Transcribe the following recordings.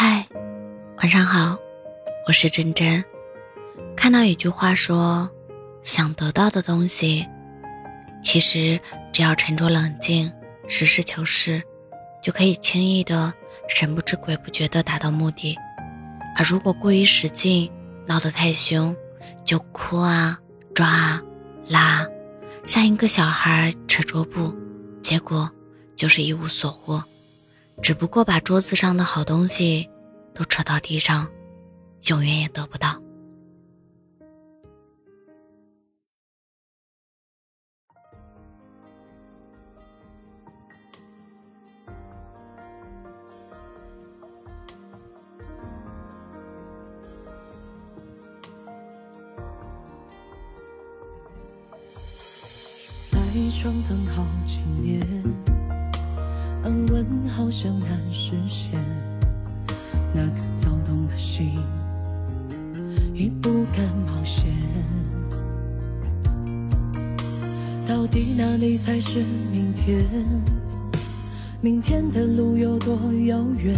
嗨，晚上好，我是真真。看到一句话说，想得到的东西，其实只要沉着冷静、实事求是，就可以轻易的、神不知鬼不觉的达到目的。而如果过于使劲、闹得太凶，就哭啊、抓啊、拉，像一个小孩扯桌布，结果就是一无所获。只不过把桌子上的好东西都扯到地上，永远也得不到。一窗等好几年，安稳好像难实现。那颗躁动的心，已不敢冒险。到底哪里才是明天？明天的路有多遥远？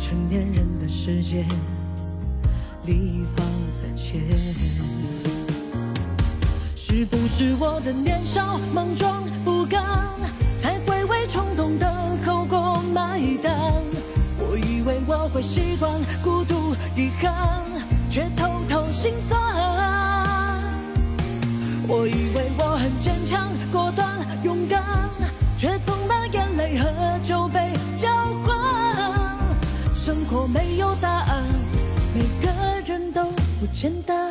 成年人的世界，利益放在前。是不是我的年少莽撞不甘，冲动的后果买单？我以为我会习惯孤独遗憾，却偷偷心酸。我以为我很坚强果断勇敢，却总拿眼泪和酒杯交换。生活没有答案，每个人都不简单。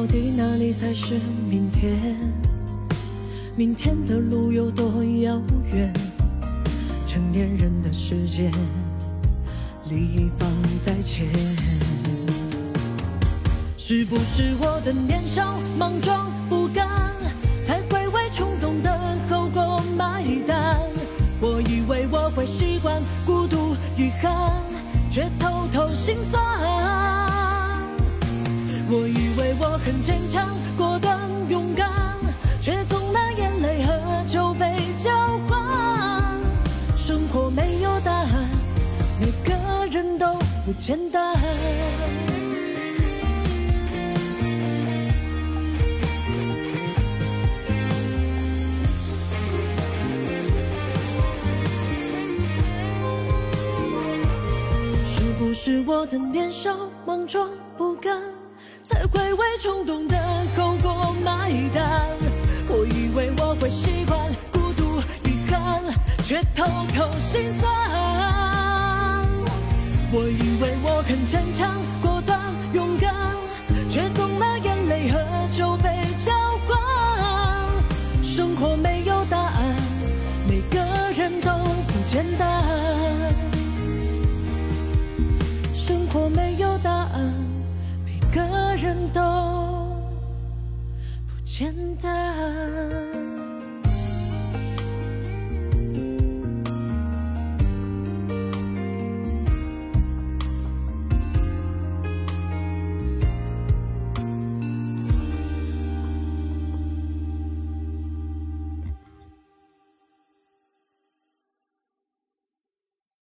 到底哪里才是明天？明天的路有多遥远？成年人的世界，利益放在前。是不是我的年少莽撞不甘，才会为冲动的后果买单？我以为我会习惯孤独遗憾，却偷偷心酸。我以为我很坚强、果断、勇敢，却总拿眼泪和酒杯交换。生活没有答案，每个人都不简单。是不是我的年少莽撞不甘？才会为冲动的后果买单。我以为我会习惯孤独遗憾，却偷偷心酸。我以为我很坚强过简单。